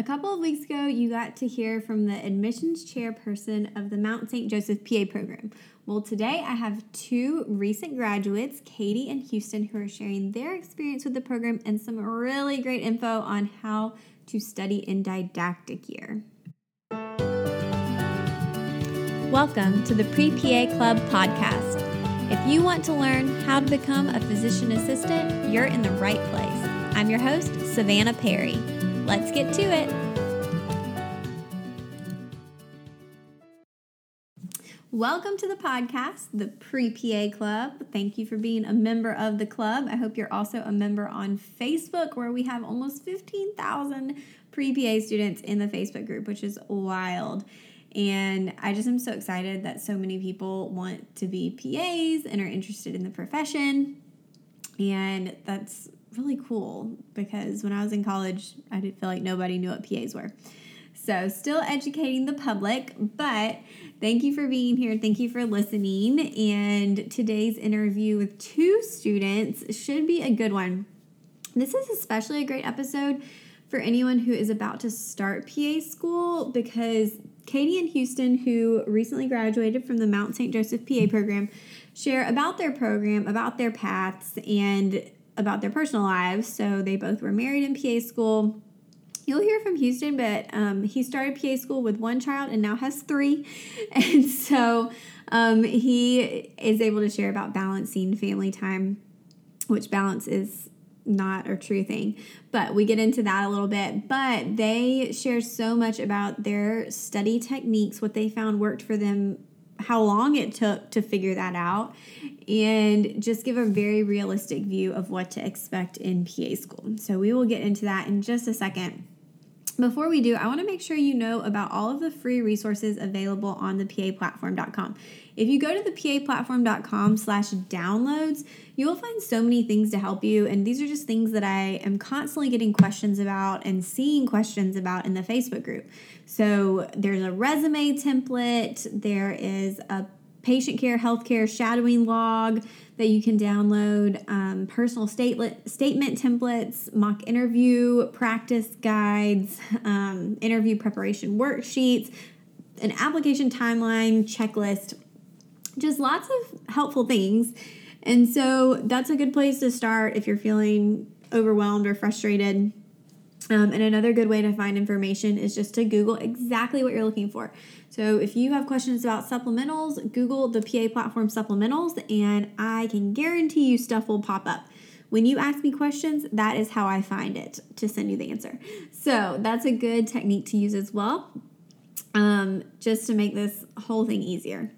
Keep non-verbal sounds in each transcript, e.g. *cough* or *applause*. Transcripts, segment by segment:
A couple of weeks ago, you got to hear from the admissions chairperson of the Mount St. Joseph PA program. Well, today I have two recent graduates, Katie and Huston, who are sharing their experience with the program and some really great info on how to study in didactic year. Welcome to the Pre PA Club podcast. If you want to learn how to become a physician assistant, you're in the right place. I'm your host, Savannah Perry. Let's get to it. Welcome to the podcast, the Pre PA Club. Thank you for being a member of the club. I hope you're also a member on Facebook, where we have almost 15,000 pre PA students in the Facebook group, which is wild. And I just am so excited that so many people want to be PAs and are interested in the profession. And that's really cool because when I was in college, I didn't feel like nobody knew what PAs were. So, still educating the public, but thank you for being here. Thank you for listening. And today's interview with two students should be a good one. This is especially a great episode for anyone who is about to start PA school because Katie and Huston, who recently graduated from the Mount St. Joseph PA program, share about their program, about their paths, and about their personal lives. So they both were married in PA school. You'll hear from Huston, but um, he started PA school with one child and now has three. *laughs* And so um, he is able to share about balancing family time, which balance is not a true thing. But we get into that a little bit. But they share so much about their study techniques, what they found worked for them, how long it took to figure that out, and just give a very realistic view of what to expect in PA school. So we will get into that in just a second. Before we do, I want to make sure you know about all of the free resources available on the paplatform.com. If you go to the paplatform.com slash downloads, you'll find so many things to help you. And these are just things that I am constantly getting questions about and seeing questions about in the Facebook group. So there's a resume template, there is a patient care, healthcare shadowing log that you can download, um, personal statement, statement templates, mock interview practice guides, um, interview preparation worksheets, an application timeline checklist, just lots of helpful things. And so that's a good place to start if you're feeling overwhelmed or frustrated. Um, and another good way to find information is just to Google exactly what you're looking for. So if you have questions about supplementals, Google the PA platform supplementals, and I can guarantee you stuff will pop up. When you ask me questions, that is how I find it to send you the answer. So that's a good technique to use as well, um, just to make this whole thing easier.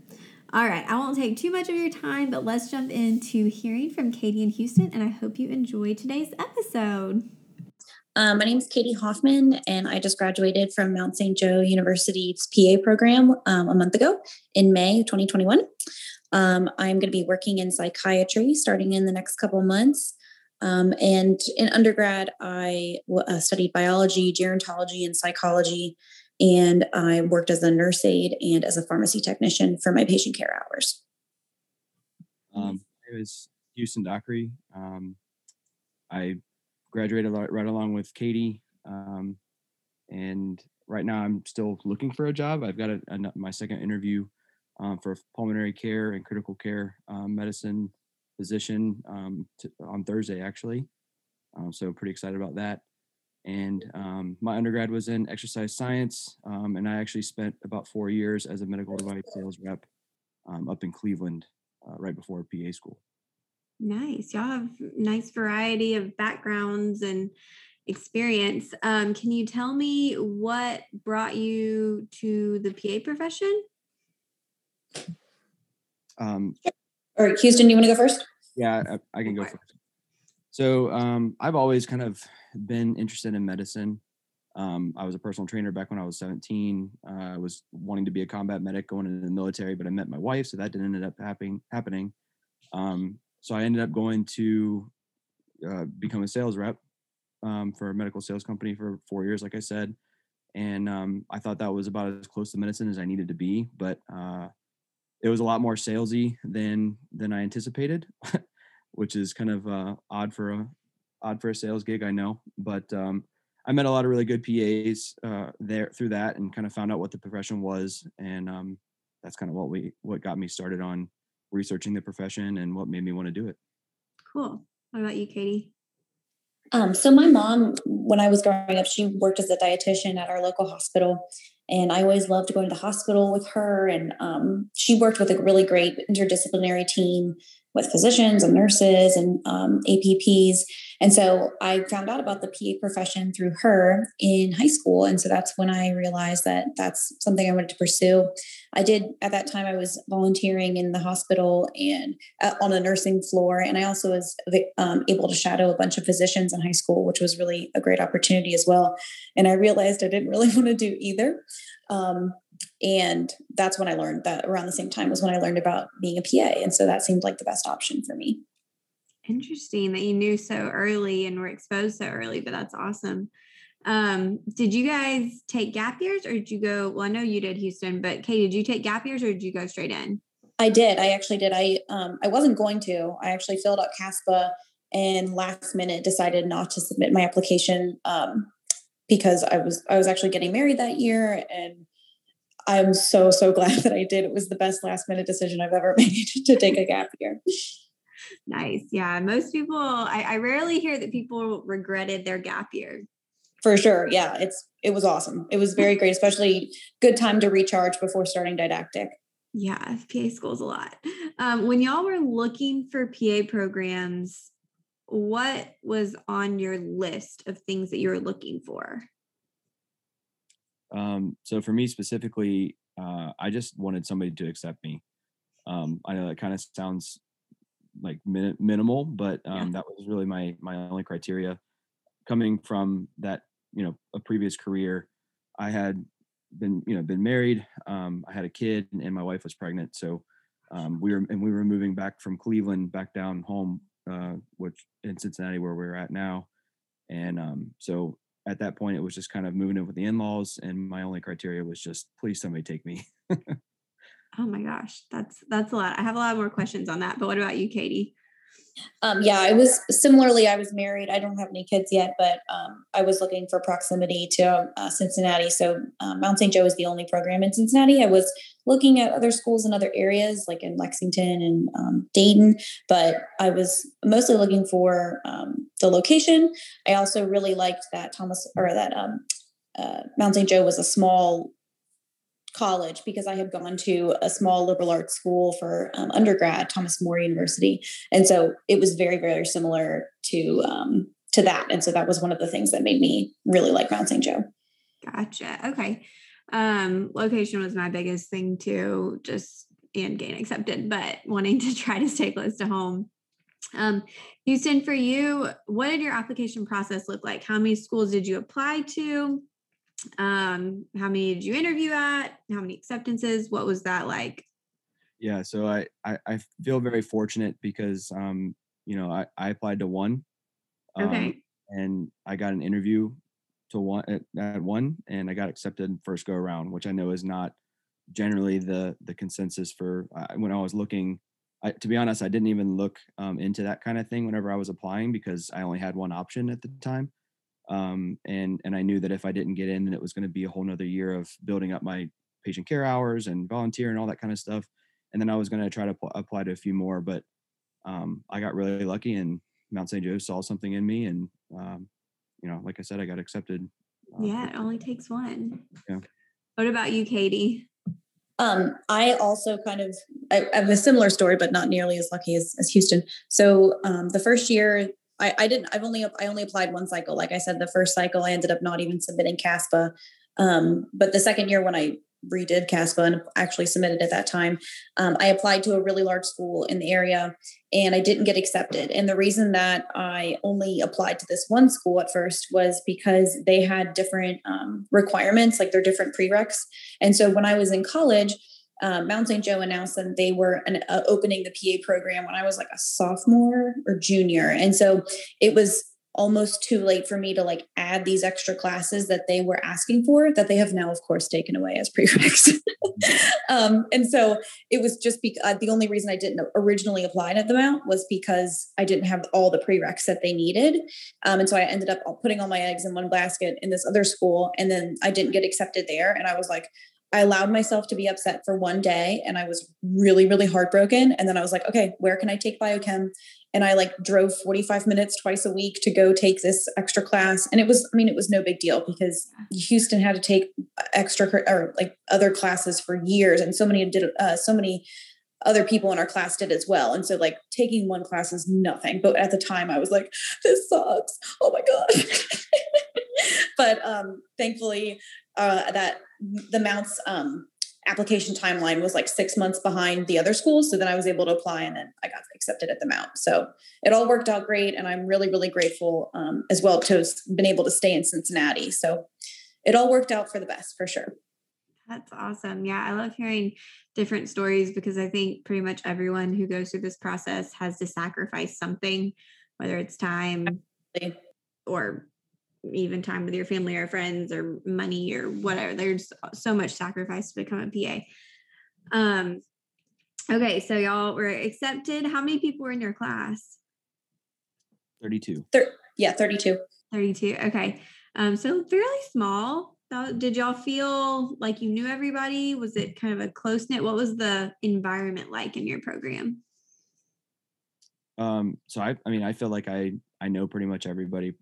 All right, I won't take too much of your time, but let's jump into hearing from Katie and Huston, and I hope you enjoy today's episode. Um, my name is Katie Hoffman, and I just graduated from Mount St. Joe University's PA program um, a month ago in May 2021. Um, I'm going to be working in psychiatry starting in the next couple months. Um, and in undergrad, I uh, studied biology, gerontology, and psychology. And I worked as a nurse aide and as a pharmacy technician for my patient care hours. Um, name is Huston Dockery. Um, I graduated right along with Katie. Um, and right now I'm still looking for a job. I've got a, a, my second interview um, for pulmonary care and critical care um, medicine physician um, to, on Thursday, actually. Um, so pretty excited about that. And um, my undergrad was in exercise science, and I actually spent about four years as a medical device sales rep up in Cleveland uh, right before PA school. Nice. Y'all have nice variety of backgrounds and experience. Um, can you tell me what brought you to the PA profession? Um, or Huston, you want to go first? Yeah, I, I can go first. So um, I've always kind of been interested in medicine. Um, I was a personal trainer back when I was 17. Uh, I was wanting to be a combat medic going into the military, but I met my wife, so that didn't end up happening. Happening. Um, so I ended up going to uh, become a sales rep um, for a medical sales company for four years, like I said. And um, I thought that was about as close to medicine as I needed to be, but uh, it was a lot more salesy than than I anticipated, *laughs* which is kind of uh, odd for a odd for a sales gig, I know. But um, I met a lot of really good PAs uh, there through that, and kind of found out what the profession was, and um, that's kind of what we what got me started on researching the profession and what made me want to do it. Cool. What about you, Katie? Um, so my mom, when I was growing up, she worked as a dietitian at our local hospital, and I always loved going to the hospital with her. And um, she worked with a really great interdisciplinary team with physicians and nurses and um, APPs. And so I found out about the PA profession through her in high school. And so that's when I realized that that's something I wanted to pursue. I did at that time, I was volunteering in the hospital and uh, on a nursing floor. And I also was um, able to shadow a bunch of physicians in high school, which was really a great opportunity as well. And I realized I didn't really *laughs* want to do either. Um, and that's when I learned that around the same time was when I learned about being a PA. And so that seemed like the best option for me. Interesting that you knew so early and were exposed so early, but that's awesome. Um, did you guys take gap years or did you go? Well, I know you did Huston, but Kay, did you take gap years or did you go straight in? I did. I actually did. I um I wasn't going to. I actually filled out CASPA and last minute decided not to submit my application um because I was I was actually getting married that year and I'm so, so glad *laughs* that I did. It was the best last minute decision I've ever *laughs* made to take a gap year. Nice. Yeah. Most people, I, I rarely hear that people regretted their gap year. For sure. Yeah. It's, it was awesome. It was very great, especially good time to recharge before starting didactic. Yeah. PA school's a lot. Um, when y'all were looking for PA programs, what was on your list of things that you were looking for? Um, so for me specifically, uh, I just wanted somebody to accept me. Um, I know that kind of sounds like min- minimal, but um, yeah. that was really my my only criteria. Coming from that, you know, a previous career, I had been you know been married. Um, I had a kid, and my wife was pregnant. So um, we were and we were moving back from Cleveland back down home, uh, which in Cincinnati where we're at now. And um, so at that point, it was just kind of moving in with the in-laws, and my only criteria was just please somebody take me. *laughs* oh my gosh, that's that's a lot. I have a lot more questions on that, but what about you, Katie? Um, yeah, I was similarly. I was married. I don't have any kids yet, but um, I was looking for proximity to uh, Cincinnati. So um, Mount St. Joe is the only program in Cincinnati. I was looking at other schools in other areas, like in Lexington and um, Dayton, but I was mostly looking for um, the location. I also really liked that Thomas or that uh, Mount St. Joe was a small college because I had gone to a small liberal arts school for um, undergrad, Thomas More University, and so it was very very similar to um, to that, and so that was one of the things that made me really like Mount St. Joe. Gotcha. Okay, um, location was my biggest thing too, just and gain accepted, but wanting to try to stay close to home. Um, Huston, for you, what did your application process look like? How many schools did you apply to? Um how many did you interview at? How many acceptances? What was that like? Yeah so i i, I feel very fortunate because um you know i, I applied to one um, okay. and i got an interview to one at, at one and i got accepted first go around which i know is not generally the the consensus for uh, when i was looking I, to be honest i didn't even look um, into that kind of thing whenever i was applying because i only had one option at the time um, and and I knew that if I didn't get in, then it was going to be a whole nother year of building up my patient care hours and volunteer and all that kind of stuff. And then I was going to try to pl- apply to a few more, but um, I got really lucky, and Mount St. Joe saw something in me, and um, you know, like I said, I got accepted. Uh, yeah, it only takes one. Yeah. What about you, Katie? Um, I also kind of I, I, have a similar story, but not nearly as lucky as, as Huston. So um, the first year I, I didn't I've only I only applied one cycle. Like I said, the first cycle I ended up not even submitting CASPA. Um, but the second year when I redid CASPA and actually submitted at that time, um, I applied to a really large school in the area and I didn't get accepted. And the reason that I only applied to this one school at first was because they had different um, requirements, like they're different prereqs. And so when I was in college, um, Mount St. Joe announced that they were an, uh, opening the PA program when I was like a sophomore or junior. And so it was almost too late for me to like add these extra classes that they were asking for that they have now of course taken away as *laughs* prereqs um, and so it was just because uh, the only reason i didn't originally apply to the mount was because i didn't have all the prereqs that they needed um, and so i ended up putting all my eggs in one basket in this other school and then i didn't get accepted there and i was like I allowed myself to be upset for one day and I was really, really heartbroken. And then I was like, okay, where can I take biochem? and I like drove 45 minutes twice a week to go take this extra class. And it was, I mean, it was no big deal because Huston had to take extra or like other classes for years, and so many did, uh, so many other people in our class did as well. And so like taking one class is nothing. But at the time I was like, this sucks. Oh my gosh. *laughs* but um thankfully uh that the mounts um application timeline was like six months behind the other schools. So then I was able to apply and then I got accepted at the Mount. So it all worked out great. And I'm really, really grateful um, as well to have been able to stay in Cincinnati. So it all worked out for the best for sure. That's awesome. Yeah, I love hearing different stories because I think pretty much everyone who goes through this process has to sacrifice something, whether it's time Absolutely. or even time with your family or friends or money or whatever. There's so much sacrifice to become a PA. Um, okay, so y'all were accepted. How many people were in your class? 32. Thir- yeah, 32. 32. Okay. Um, so fairly small. Did y'all feel like you knew everybody? Was it kind of a close knit? What was the environment like in your program? Um, so I, I mean, I feel like I, I know pretty much everybody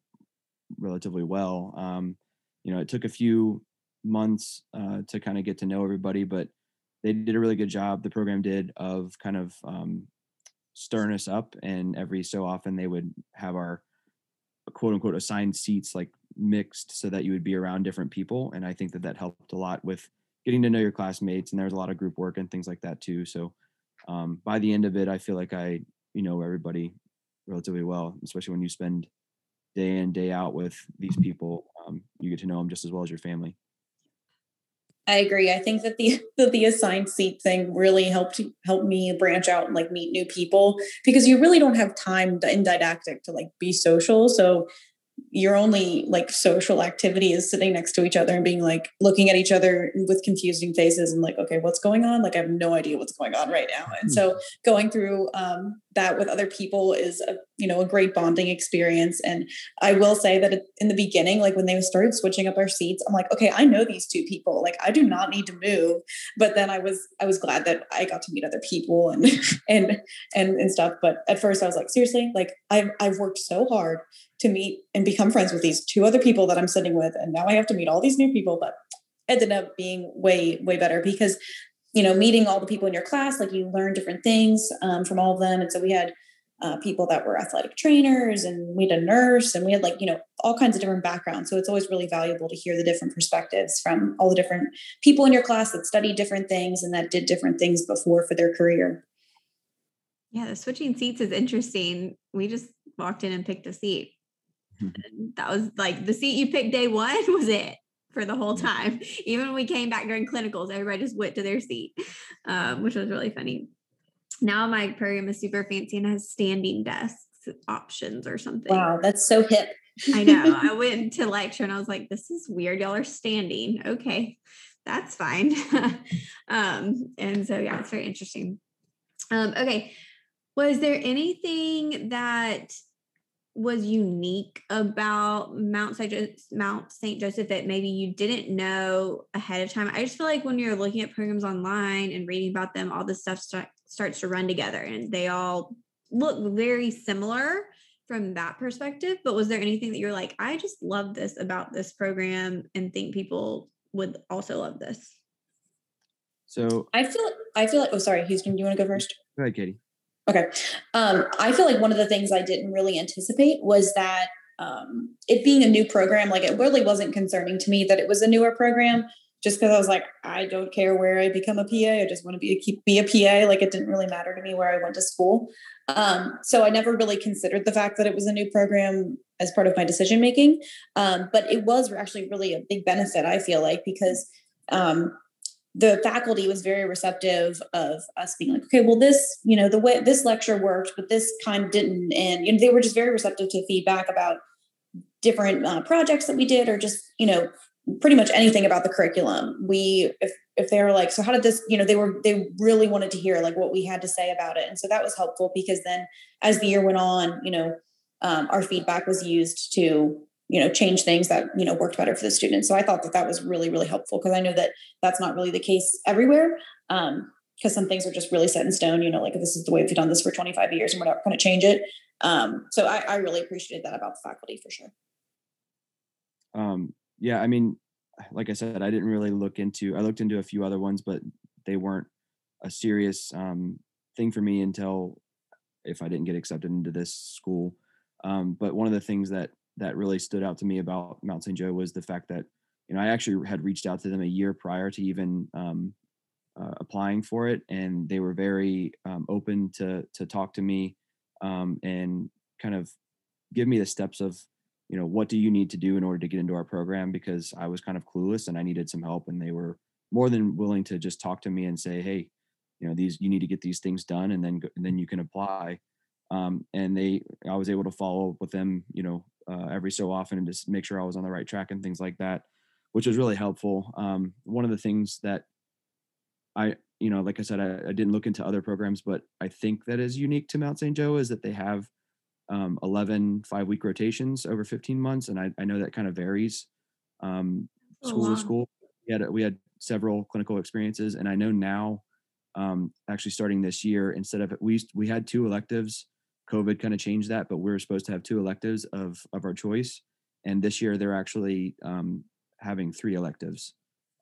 relatively well. Um, you know, it took a few months uh, to kind of get to know everybody, but they did a really good job. The program did of kind of um, stirring us up, and every so often they would have our quote unquote assigned seats like mixed so that you would be around different people. And I think that that helped a lot with getting to know your classmates. And there was a lot of group work and things like that too. So um, by the end of it, I feel like I you know everybody relatively well, especially when you spend day in day out with these people um, you get to know them just as well as your family. I agree. I think that the *laughs* that the assigned seat thing really helped help me branch out and like meet new people because you really don't have time in didactic to like be social. So your only like social activity is sitting next to each other and being like looking at each other with confusing faces and like okay what's going on? Like i have no idea what's going on right now. And so going through um, that with other people is a you know a great bonding experience. And i will say that in the beginning like when they started switching up our seats i'm like okay i know these two people. Like i do not need to move. But then i was i was glad that i got to meet other people and *laughs* and and and stuff. But at first i was like seriously? Like i've i've worked so hard to meet and become friends with these two other people that i'm sitting with. And now i have to meet all these new people but ended up being way way better because you know meeting all the people in your class like you learn different things um, from all of them. And so we had uh, people that were athletic trainers and we had a nurse and we had like you know all kinds of different backgrounds. So it's always really valuable to hear the different perspectives from all the different people in your class that study different things and that did different things before for their career. Yeah the switching seats is interesting. We just walked in and picked a seat. That was like the seat you picked day one was it for the whole time *laughs* even when we came back during clinicals everybody just went to their seat um, which was really funny now my program is super fancy and has standing desks options or something. Wow, that's so hip. I know. *laughs* I went to lecture and I was like, this is weird. Y'all are standing. Okay, that's fine. *laughs* um, and so yeah, it's very interesting. Um, okay. Was there anything that was unique about Mount St. Joseph, Mount St. Joseph that maybe you didn't know ahead of time? I just feel like when you're looking at programs online and reading about them, all this stuff start, starts to run together and they all look very similar from that perspective. But was there anything that you're like, I just love this about this program and think people would also love this? So I feel I feel like oh sorry, Huston, do you want to go first? Go ahead, Katie. Okay. Um, I feel like one of the things I didn't really anticipate was that um, it being a new program, like it really wasn't concerning to me that it was a newer program just because I was like, I don't care where I become a PA. I just want to be a be a PA. Like it didn't really matter to me where I went to school. Um, so I never really considered the fact that it was a new program as part of my decision making. Um, but it was actually really a big benefit. I feel like because um, the faculty was very receptive of us being like, okay, well, this you know the way this lecture worked, but this kind didn't, and you know they were just very receptive to feedback about different uh, projects that we did or just you know pretty much anything about the curriculum. We if if they were like so how did this you know they were they really wanted to hear like what we had to say about it. And so that was helpful because then as the year went on you know um, our feedback was used to you know change things that you know worked better for the students. So i thought that that was really really helpful because i know that that's not really the case everywhere um because some things are just really set in stone you know like this is the way we've done this for 25 years and we're not going to change it. Um so I, I really appreciated that about the faculty for sure. Um yeah i mean like i said i didn't really look into i looked into a few other ones but they weren't a serious um thing for me until if i didn't get accepted into this school. Um but one of the things that that really stood out to me about Mount St. Joe was the fact that you know I actually had reached out to them a year prior to even um, uh, applying for it, and they were very um, open to to talk to me um, and kind of give me the steps of you know what do you need to do in order to get into our program because I was kind of clueless and I needed some help, and they were more than willing to just talk to me and say, hey, you know these you need to get these things done, and then and then you can apply. Um, and they I was able to follow up with them, you know, uh, every so often and just make sure I was on the right track and things like that, which was really helpful. Um, one of the things that I, you know, like I said, I, I, didn't look into other programs, but I think that is unique to Mount St. Joe is that they have um, 11 five week rotations over 15 months. And I, I know that kind of varies um, school oh, wow. to school. We had, we had several clinical experiences and I know now um, actually starting this year, instead of we, we had two electives COVID kind of changed that, but we are supposed to have two electives of of our choice, and this year they're actually um, having three electives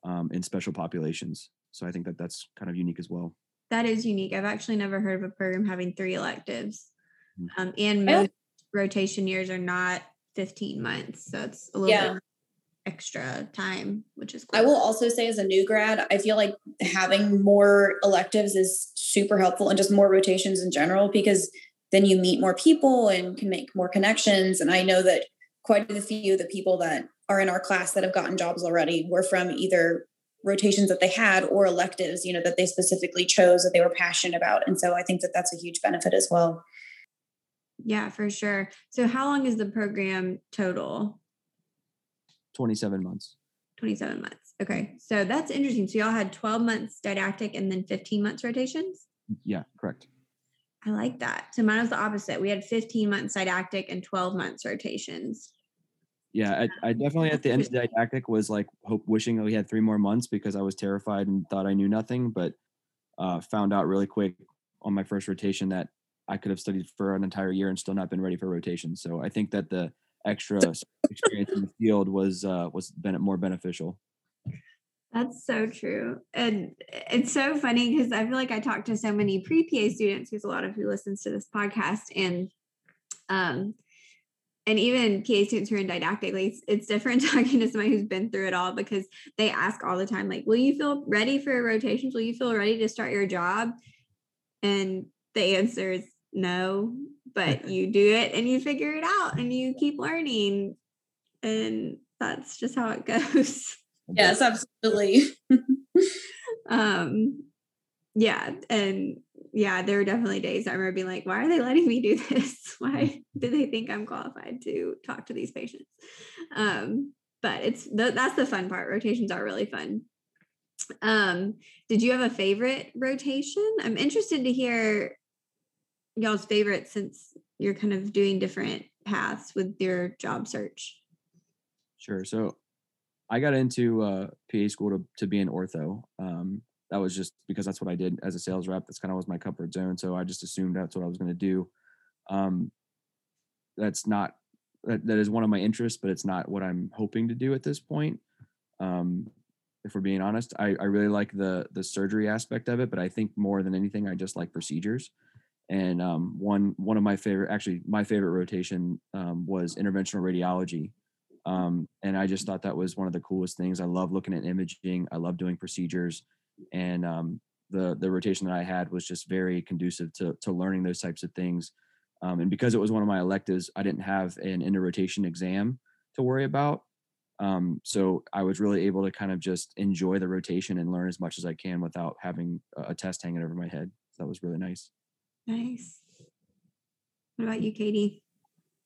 um, in special populations. So I think that that's kind of unique as well. That is unique. I've actually never heard of a program having three electives, mm-hmm. um, and most rotation years are not 15 months, so it's a little yeah. bit extra time, which is cool. I will also say as a new grad, I feel like having more electives is super helpful and just more rotations in general because then you meet more people and can make more connections. And I know that quite a few of the people that are in our class that have gotten jobs already were from either rotations that they had or electives, you know, that they specifically chose that they were passionate about. And so I think that that's a huge benefit as well. Yeah, for sure. So how long is the program total? 27 months. 27 months. Okay. So that's interesting. So y'all had 12 months didactic and then 15 months rotations? Yeah, correct. I like that. So mine was the opposite. We had 15 months didactic and 12 months rotations. Yeah, I, I definitely at the end of the didactic was like hope wishing that we had three more months because I was terrified and thought I knew nothing, but uh, found out really quick on my first rotation that I could have studied for an entire year and still not been ready for rotation. So I think that the extra experience in the field was uh, was been more beneficial. That's so true. And it's so funny because I feel like I talk to so many pre-PA students who's a lot of who listens to this podcast and um and even PA students who are in didactic, like it's, it's different *laughs* talking to somebody who's been through it all because they ask all the time, like, will you feel ready for rotations? Will you feel ready to start your job? And the answer is no, but you do it and you figure it out and you keep learning. And that's just how it *laughs* goes. Yes, absolutely. *laughs* um, yeah, and yeah, there were definitely days I remember being like, why are they letting me do this? *laughs* Why do they think I'm qualified to talk to these patients? Um, but it's the, that's the fun part. Rotations are really fun. Um, did you have a favorite rotation? I'm interested to hear y'all's favorite since you're kind of doing different paths with your job search. Sure. So I got into uh, PA school to to be an ortho. Um, that was just because that's what I did as a sales rep. That's kind of was my comfort zone. So I just assumed that's what I was going to do. Um, that's not that, that is one of my interests, but it's not what I'm hoping to do at this point. Um, if we're being honest, I, I really like the the surgery aspect of it, but I think more than anything, I just like procedures. And um, one one of my favorite, actually, my favorite rotation um, was interventional radiology um, and I just thought that was one of the coolest things. I love looking at imaging. I love doing procedures, and um, the the rotation that I had was just very conducive to to learning those types of things. Um, and because it was one of my electives, I didn't have an interrotation exam to worry about. Um, so I was really able to kind of just enjoy the rotation and learn as much as I can without having a, a test hanging over my head. So that was really nice. Nice. What about you, Katie?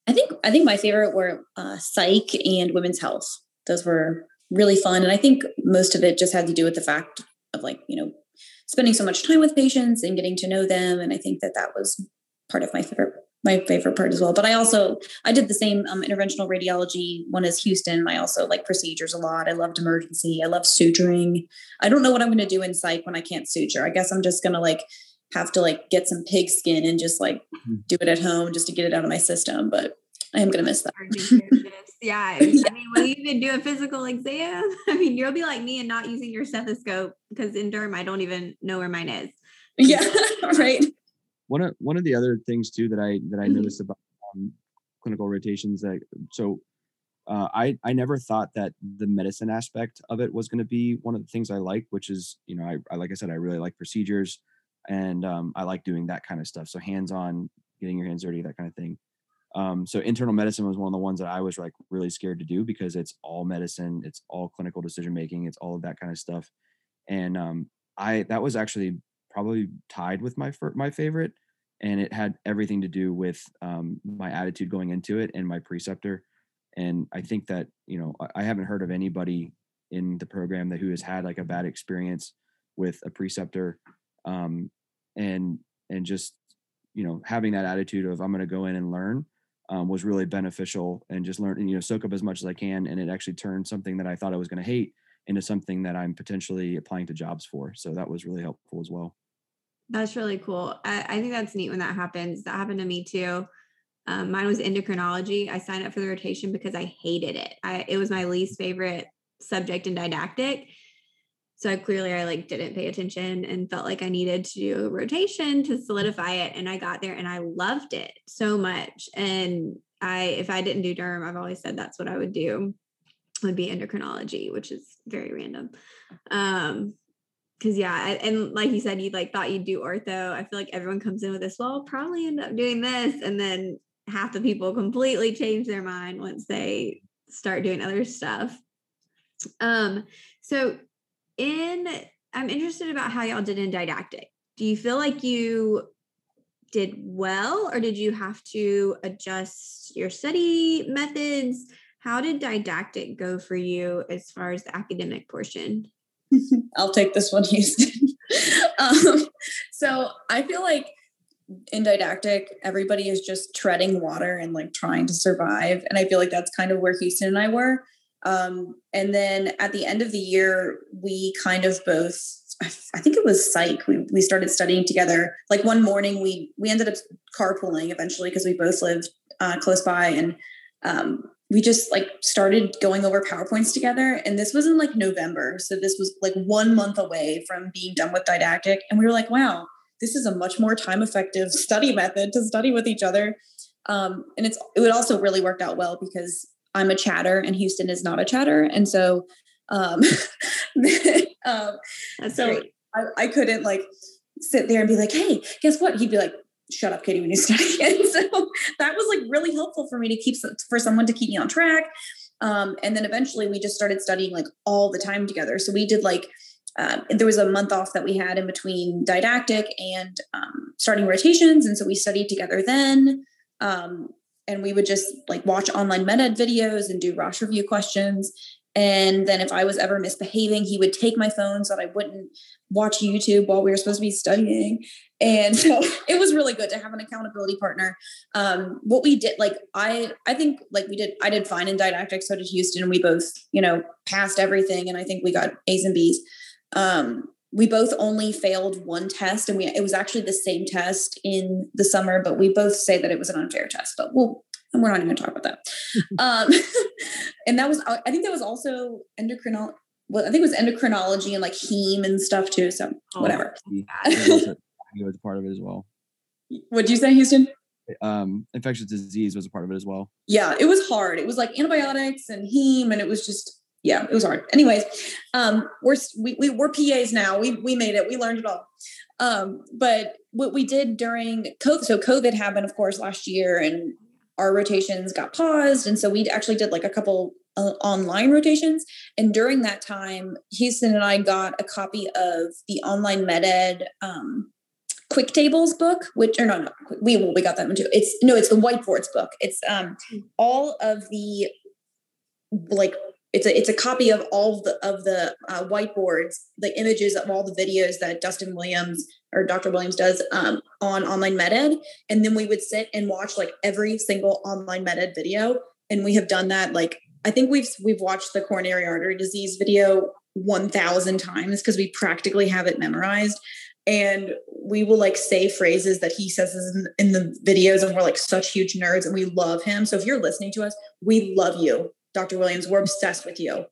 I think I think my favorite were uh, psych and women's health. Those were really fun, and I think most of it just had to do with the fact of like you know spending so much time with patients and getting to know them, and I think that that was part of my favorite my favorite part as well. But I also I did the same um, interventional radiology one as Huston. I also like procedures a lot. I loved emergency. I love suturing. I don't know what I'm going to do in psych when I can't suture. I guess I'm just going to like have to like get some pig skin and just like mm-hmm. do it at home just to get it out of my system. But I am going to miss that. *laughs* yeah. I mean, will you even do a physical exam? *laughs* I mean, you'll be like me and not using your stethoscope because in derm, I don't even know where mine is. Yeah. *laughs* right one of one of the other things too that I that I mm-hmm. noticed about um, clinical rotations that so uh, I I never thought that the medicine aspect of it was going to be one of the things I like, which is you know I, I like I said I really like procedures and um, I like doing that kind of stuff. So hands on, getting your hands dirty, that kind of thing. Um, so internal medicine was one of the ones that I was like really scared to do because it's all medicine, it's all clinical decision making, it's all of that kind of stuff. And um, I that was actually probably tied with my my favorite, and it had everything to do with um, my attitude going into it and my preceptor. And I think that you know I haven't heard of anybody in the program that who has had like a bad experience with a preceptor, um, and and just you know having that attitude of I'm going to go in and learn um, was really beneficial and just learn and you know soak up as much as I can and it actually turned something that I thought I was going to hate into something that I'm potentially applying to jobs for. So that was really helpful as well. That's really cool. I, I, think that's neat when that happens. That happened to me too. Um, mine was endocrinology. I signed up for the rotation because I hated it. I, it was my least favorite subject in didactic. So clearly I like didn't pay attention and felt like I needed to do a rotation to solidify it. And I got there and I loved it so much. And I, if I didn't do derm, I've always said that's what I would do would be endocrinology, which is very random. Um, because yeah, and like you said, you like thought you'd do ortho. I feel like everyone comes in with this. Well, I'll probably end up doing this, and then half the people completely change their mind once they start doing other stuff. Um, so in I'm interested about how y'all did in didactic. Do you feel like you did well, or did you have to adjust your study methods? How did didactic go for you as far as the academic portion? *laughs* I'll take this one, *laughs* Huston. um, so I feel like in didactic, everybody is just treading water and like trying to survive. And I feel like that's kind of where Huston and I were. Um, and then at the end of the year, we kind of both, I think it was psych. We, we started studying together. Like one morning, we we ended up carpooling eventually because we both lived uh, close by, and um, we just like started going over PowerPoints together. And this was in like November. So this was like one month away from being done with didactic. And we were like, wow, this is a much more time effective *laughs* study method to study with each other. Um, and it's it would also really worked out well because I'm a chatter and Huston is not a chatter. And so um, *laughs* um so I, I couldn't like sit there and be like, hey, guess what? He'd be like, shut up, Katie, when you study. *laughs* And so that was like really helpful for me to keep for someone to keep me on track. Um, and then eventually we just started studying like all the time together. So we did like um, there was a month off that we had in between didactic and um, starting rotations, and so we studied together then. Um, and we would just like watch OnlineMedEd videos and do Rosh review questions. And then if I was ever misbehaving, he would take my phone so that I wouldn't watch YouTube while we were supposed to be studying. And so *laughs* it was really good to have an accountability partner. Um, what we did, like I, I think like we did, I did fine in didactics. So did Huston. We both, you know, passed everything, and I think we got A's and B's. Um, we both only failed one test, and we it was actually the same test in the summer, but we both say that it was an unfair test. But we'll and we're not even talking about that. *laughs* um, *laughs* and that was, I think that was also endocrinology. Well, I think it was endocrinology and like heme and stuff too. So oh, whatever. It was part of it as well. What'd you say, Huston? Um, infectious disease was a part of it as well. Yeah, it was hard. It was like antibiotics and heme, and it was just yeah, it was hard. Anyways, um, we're we, we we're PAs now. We we made it. We learned it all. Um, but what we did during COVID, so COVID happened, of course, last year, and our rotations got paused. And so we actually did like a couple uh, online rotations. And during that time, Huston and I got a copy of the OnlineMedEd um, quick tables book which or no no we we got that one too it's no it's the whiteboards book it's um all of the like it's a it's a copy of all of the of the uh, whiteboards the images of all the videos that Dustyn Williams or dr williams does um, on OnlineMedEd, and then we would sit and watch like every single OnlineMedEd video. And we have done that like i think we've we've watched the coronary artery disease video 1000 times because we practically have it memorized. And we will like say phrases that he says in, in, the videos and we're like such huge nerds and we love him. So if you're listening to us we love you dr williams we're obsessed with you.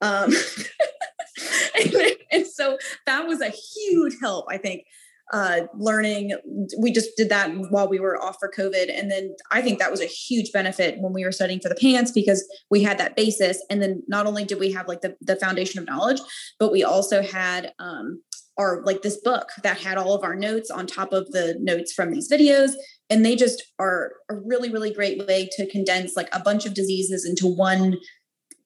Um, *laughs* and, and, so that was a huge help i think uh, learning we just did that while we were off for covid. And then i think that was a huge benefit when we were studying for the PANCE because we had that basis. And then not only did we have like the, the foundation of knowledge but we also had um, are like this book that had all of our notes on top of the notes from these videos and they just are a really really great way to condense like a bunch of diseases into one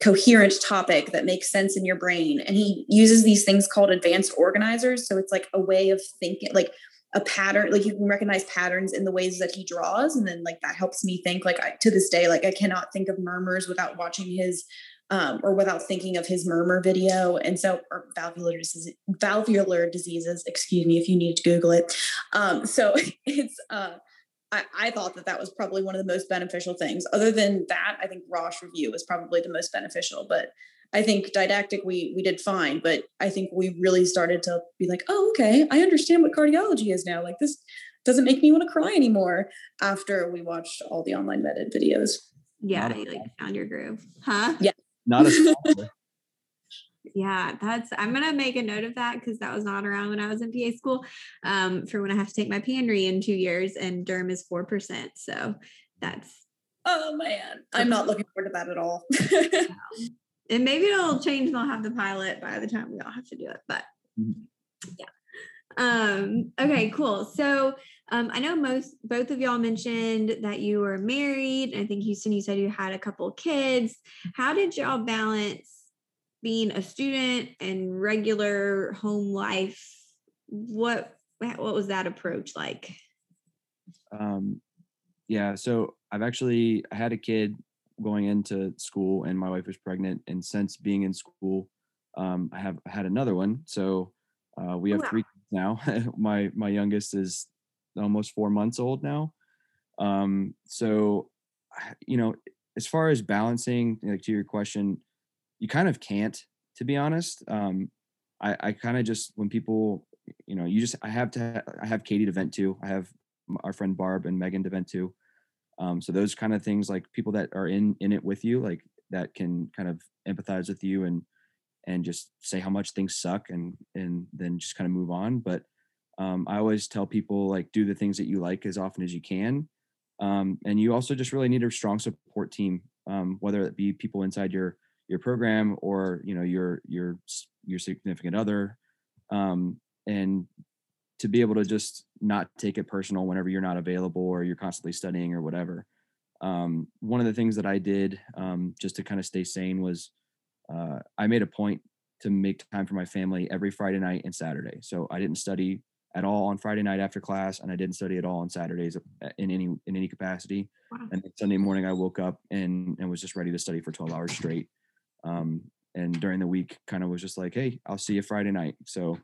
coherent topic that makes sense in your brain and he uses these things called advanced organizers so it's like a way of thinking like a pattern like you can recognize patterns in the ways that he draws and then like that helps me think like I, to this day like i cannot think of murmurs without watching his um, or without thinking of his murmur video. And so, or valvular diseases, valvular diseases, excuse me, if you need to Google it. Um, so *laughs* it's, uh, I, I, thought that that was probably one of the most beneficial things. Other than that, I think Rosh review was probably the most beneficial, but I think didactic we we did fine, but I think we really started to be like, oh, okay, I understand what cardiology is now. Like this doesn't make me want to cry anymore after we watched all the online med videos. Yeah, you like found your groove, huh? Yeah, not a yeah that's i'm gonna make a note of that because that was not around when i was in pa school um, for when i have to take my PANRE in two years and derm is four percent so that's oh man i'm not looking forward to that at all and maybe it'll change and they'll have the pilot by the time we all have to do it but mm-hmm. yeah um okay cool so um, I know most both of y'all mentioned that you were married. I think Huston, you said you had a couple kids. How did y'all balance being a student and regular home life? What what was that approach like? Um, yeah, so I've actually I had a kid going into school, and my wife was pregnant, and since being in school, um, I have had another one. So uh, we have oh, wow. three now. *laughs* my my youngest is almost four months old now. Um, so, you know, as far as balancing, like to your question, you kind of can't, to be honest. Um, I, I kind of just when people, you know, you just I have to I have Katie to vent to. I have our friend Barb and Megan to vent to. Um, so those kind of things, like people that are in in it with you, like that can kind of empathize with you and and just say how much things suck and and then just kind of move on. But um, I always tell people like do the things that you like as often as you can. Um, and you also just really need a strong support team, um, whether it be people inside your your program or you know your your your significant other, um, and to be able to just not take it personal whenever you're not available or you're constantly studying or whatever. Um, one of the things that I did um, just to kind of stay sane was uh, I made a point to make time for my family every Friday night and Saturday. So I didn't study at all on Friday night after class, and I didn't study at all on Saturdays uh, in any in any capacity. Wow. And Sunday morning, I woke up and and was just ready to study for twelve hours straight. Um, and during the week, kind of was just like, hey, I'll see you Friday night. So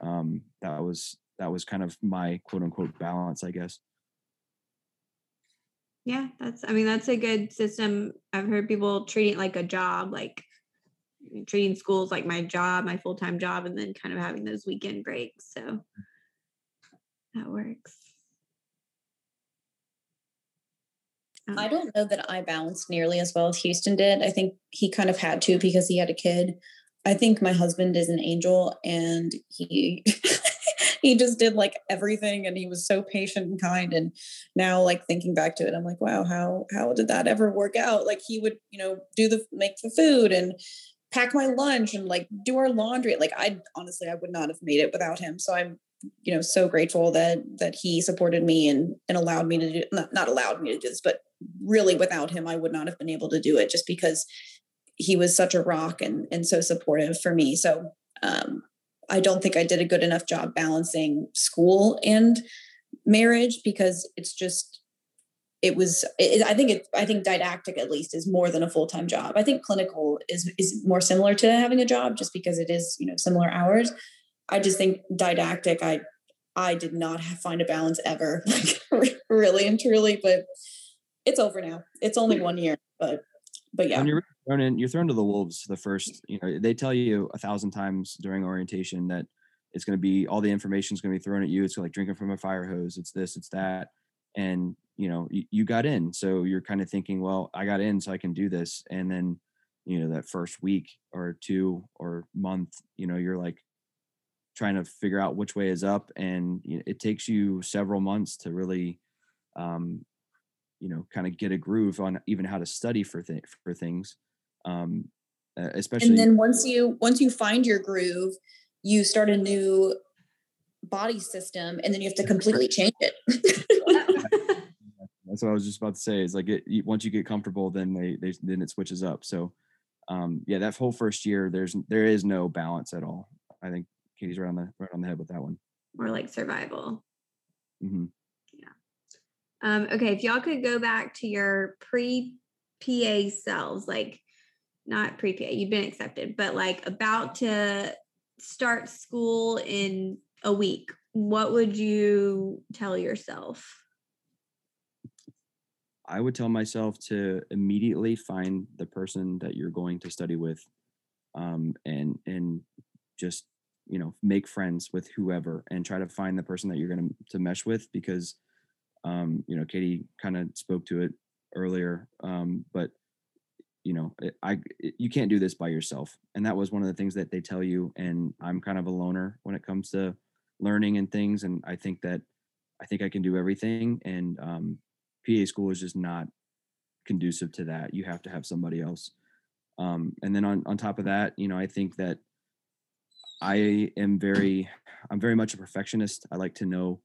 um, that was that was kind of my quote unquote balance, I guess. Yeah, that's. I mean, that's a good system. I've heard people treating like a job, like treating schools like my job, my full time job, and then kind of having those weekend breaks. So that works. I um don't know that I balanced nearly as well as Huston did. I think he kind of had to because he had a kid. I think my husband is an angel and he *laughs* he just did like everything and he was so patient and kind and now like thinking back to it I'm like wow how how did that ever work out like he would you know do the make the food and pack my lunch and like do our laundry like I honestly I would not have made it without him so I'm you know so grateful that that he supported me and and allowed me to do not, not allowed me to do this but really without him i would not have been able to do it just because he was such a rock and and so supportive for me. So um I don't think I did a good enough job balancing school and marriage because it's just it was it, i think it i think didactic at least is more than a full-time job. I think clinical is is more similar to having a job just because it is you know similar hours i just think didactic i i did not find a balance ever *laughs* like really and truly but it's over now it's only hmm. one year but but yeah When you're thrown in, you're thrown to the wolves the first, you know, they tell you a thousand times during orientation that it's going to be all the information is going to be thrown at you. It's like drinking from a fire hose. It's this, it's that. And, you know, you, you got in. So you're kind of thinking, well, I got in so I can do this. And then, you know, that first week or two or month, you know, you're like trying to figure out which way is up. And you know, it takes you several months to really, um, you know, kind of get a groove on even how to study for, th- for things. Um, especially and then once you once you find your groove you start a new body system and then you have to completely change it *laughs* that's what I was just about to say. Is like it once you get comfortable, then they, they then it switches up. So, um, yeah, that whole first year, there's there is no balance at all. I think Katie's right on the right on the head with that one. More like survival. hmm Yeah. Um, okay, if y'all could go back to your pre PA selves, like not pre PA, you've been accepted, but like about to start school in a week, what would you tell yourself? I would tell myself to immediately find the person that you're going to study with, um, and and just you know make friends with whoever and try to find the person that you're going to mesh with because um, you know Katie kind of spoke to it earlier, um, but you know it, I it- you can't do this by yourself, and that was one of the things that they tell you. And I'm kind of a loner when it comes to learning and things, and I think that I think I can do everything, and um, PA school is just not conducive to that. You have to have somebody else. Um, and then on, on top of that, you know, I think that I am very, I'm very much a perfectionist. I like to know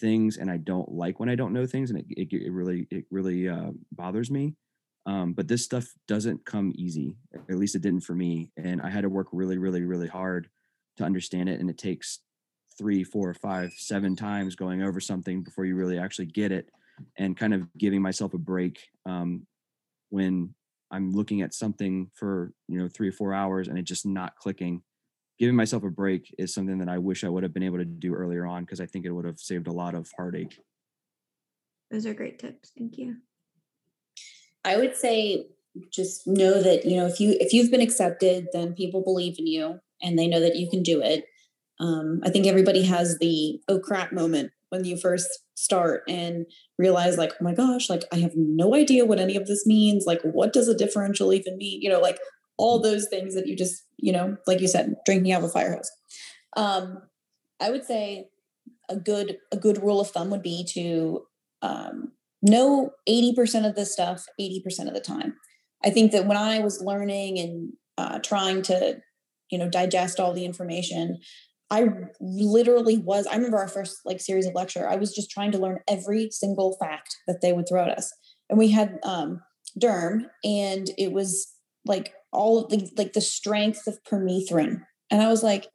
things and I don't like when I don't know things and it, it, it really, it really uh, bothers me. Um, but this stuff doesn't come easy. At least it didn't for me. And I had to work really, really, really hard to understand it. And it takes three, four, five, seven times going over something before you really actually get it and kind of giving myself a break um, when I'm looking at something for you know three or four hours and it just not clicking. Giving myself a break is something that I wish I would have been able to do earlier on because I think it would have saved a lot of heartache. Those are great tips. Thank you. i would say just know that you know if you if you've been accepted then people believe in you and they know that you can do it um, i think everybody has the oh crap moment when you first start and realize like oh my gosh like i have no idea what any of this means like what does a differential even mean you know like all those things that you just you know like you said drinking out of a fire hose. Um, i would say a good a good rule of thumb would be to um, know 80% of the stuff 80% of the time. I think that when i was learning and uh, trying to you know digest all the information i literally was i remember our first like series of lecture i was just trying to learn every single fact that they would throw at us. And we had um derm and it was like all of the like the strength of permethrin and i was like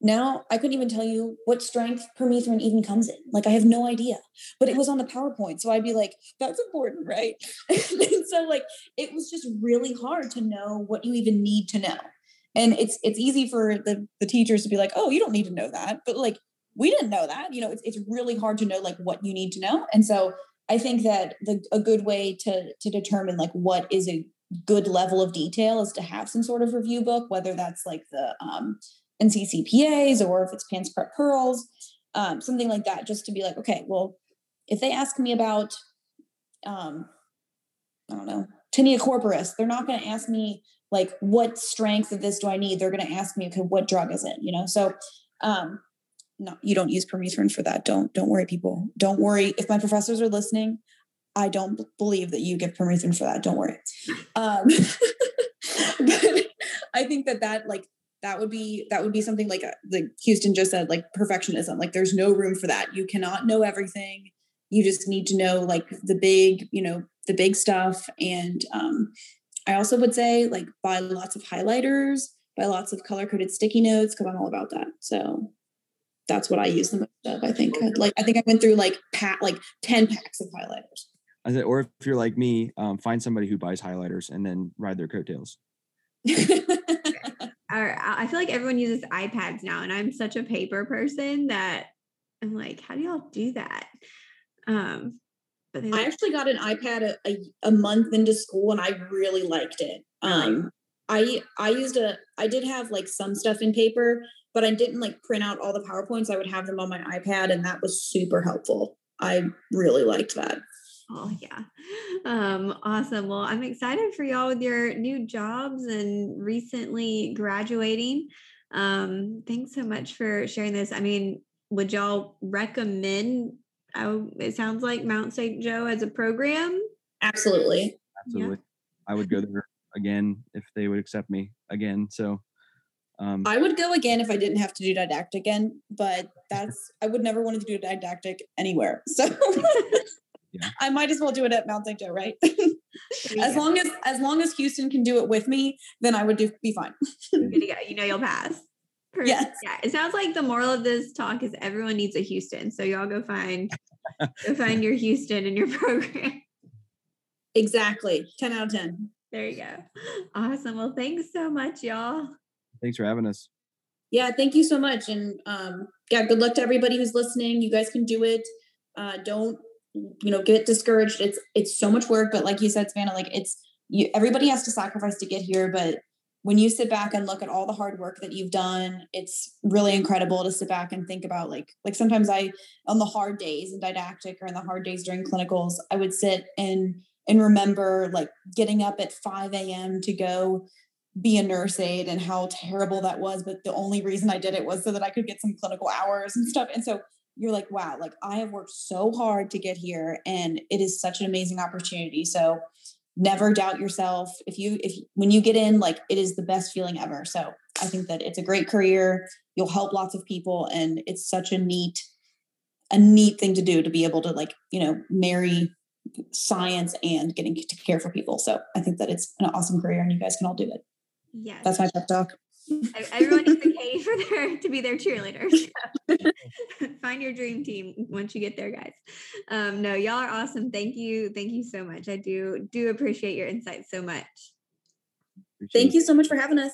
now I couldn't even tell you what strength permethrin even comes in. Like I have no idea. But it was on the PowerPoint. So I'd be like, that's important, right? *laughs* and so like it was just really hard to know what you even need to know. And it's it's easy for the, the teachers to be like, oh, you don't need to know that. But like we didn't know that. You know, it's it's really hard to know like what you need to know. And so I think that the a good way to to determine like what is a good level of detail is to have some sort of review book, whether that's like the um NCCPAs or if it's PANCE Prep Pearls, um, something like that, just to be like, okay, well, if they ask me about, um, I don't know, tinea corporis, they're not going to ask me like what strength of this do I need. They're going to ask me, okay, what drug is it? You know, so um, no, you don't use permethrin for that. Don't don't worry, people. Don't worry. If my professors are listening, I don't believe that you give permethrin for that. Don't worry. Um, *laughs* but I think that that like that would be that would be something like uh, like Huston just said like perfectionism. Like there's no room for that. You cannot know everything. You just need to know like the big you know the big stuff. And um, I also would say like buy lots of highlighters buy lots of color coded sticky notes because I'm all about that. So that's what I use the most of. I think like I think I went through like pat like 10 packs of highlighters. I said, or if you're like me, um, find somebody who buys highlighters and then ride their coattails. *laughs* I feel like everyone uses iPads now, and I'm such a paper person that I'm like, how do y'all do that? Um, but I actually got an iPad a, a, a, month into school, and I really liked it. Um, I I used a I did have like some stuff in paper, but I didn't like print out all the PowerPoints. I would have them on my iPad, and that was super helpful. I really liked that. Oh yeah. Um, awesome. Well, I'm excited for y'all with your new jobs and recently graduating. Um, thanks so much for sharing this. I mean, would y'all recommend oh, it sounds like Mount St. Joe as a program? Absolutely. Absolutely. Yeah. I would go there again if they would accept me again. So um, I would go again if I didn't have to do didactic again, but that's I would never want to do didactic anywhere. So *laughs* yeah. I might as well do it at Mount St. Joe, right? *laughs* as long as as long as Huston can do it with me, then I would do be fine. Good to go. You know you'll pass. Perfect. Yes. Yeah. It sounds like the moral of this talk is everyone needs a Huston. So y'all go find *laughs* go find your Huston in your *laughs* program. Exactly. 10 out of 10. There you go. Awesome. Well, thanks so much, y'all. Thanks for having us. Yeah, thank you so much. And um, yeah, good luck to everybody who's listening. You guys can do it. Uh, don't you know get discouraged. It's it's so much work but like you said savannah like it's you everybody has to sacrifice to get here but when you sit back and look at all the hard work that you've done it's really incredible to sit back and think about like like sometimes i on the hard days in didactic or in the hard days during clinicals i would sit and and remember like getting up at 5 a.m to go be a nurse aide and how terrible that was but the only reason i did it was so that i could get some clinical hours and stuff. And so you're like, wow, like I have worked so hard to get here and it is such an amazing opportunity. So never doubt yourself. If you, if when you get in, like it is the best feeling ever. So I think that it's a great career. You'll help lots of people and it's such a neat, a neat thing to do to be able to like, you know, marry science and getting to care for people. So I think that it's an awesome career and you guys can all do it. Yeah. That's my pep talk. Everyone needs a K for their to be their cheerleaders. *laughs* *laughs* Find your dream team once you get there, guys. Um, no, y'all are awesome. Thank you, thank you so much. I do do appreciate your insights so much. Appreciate Thank you so much for having us.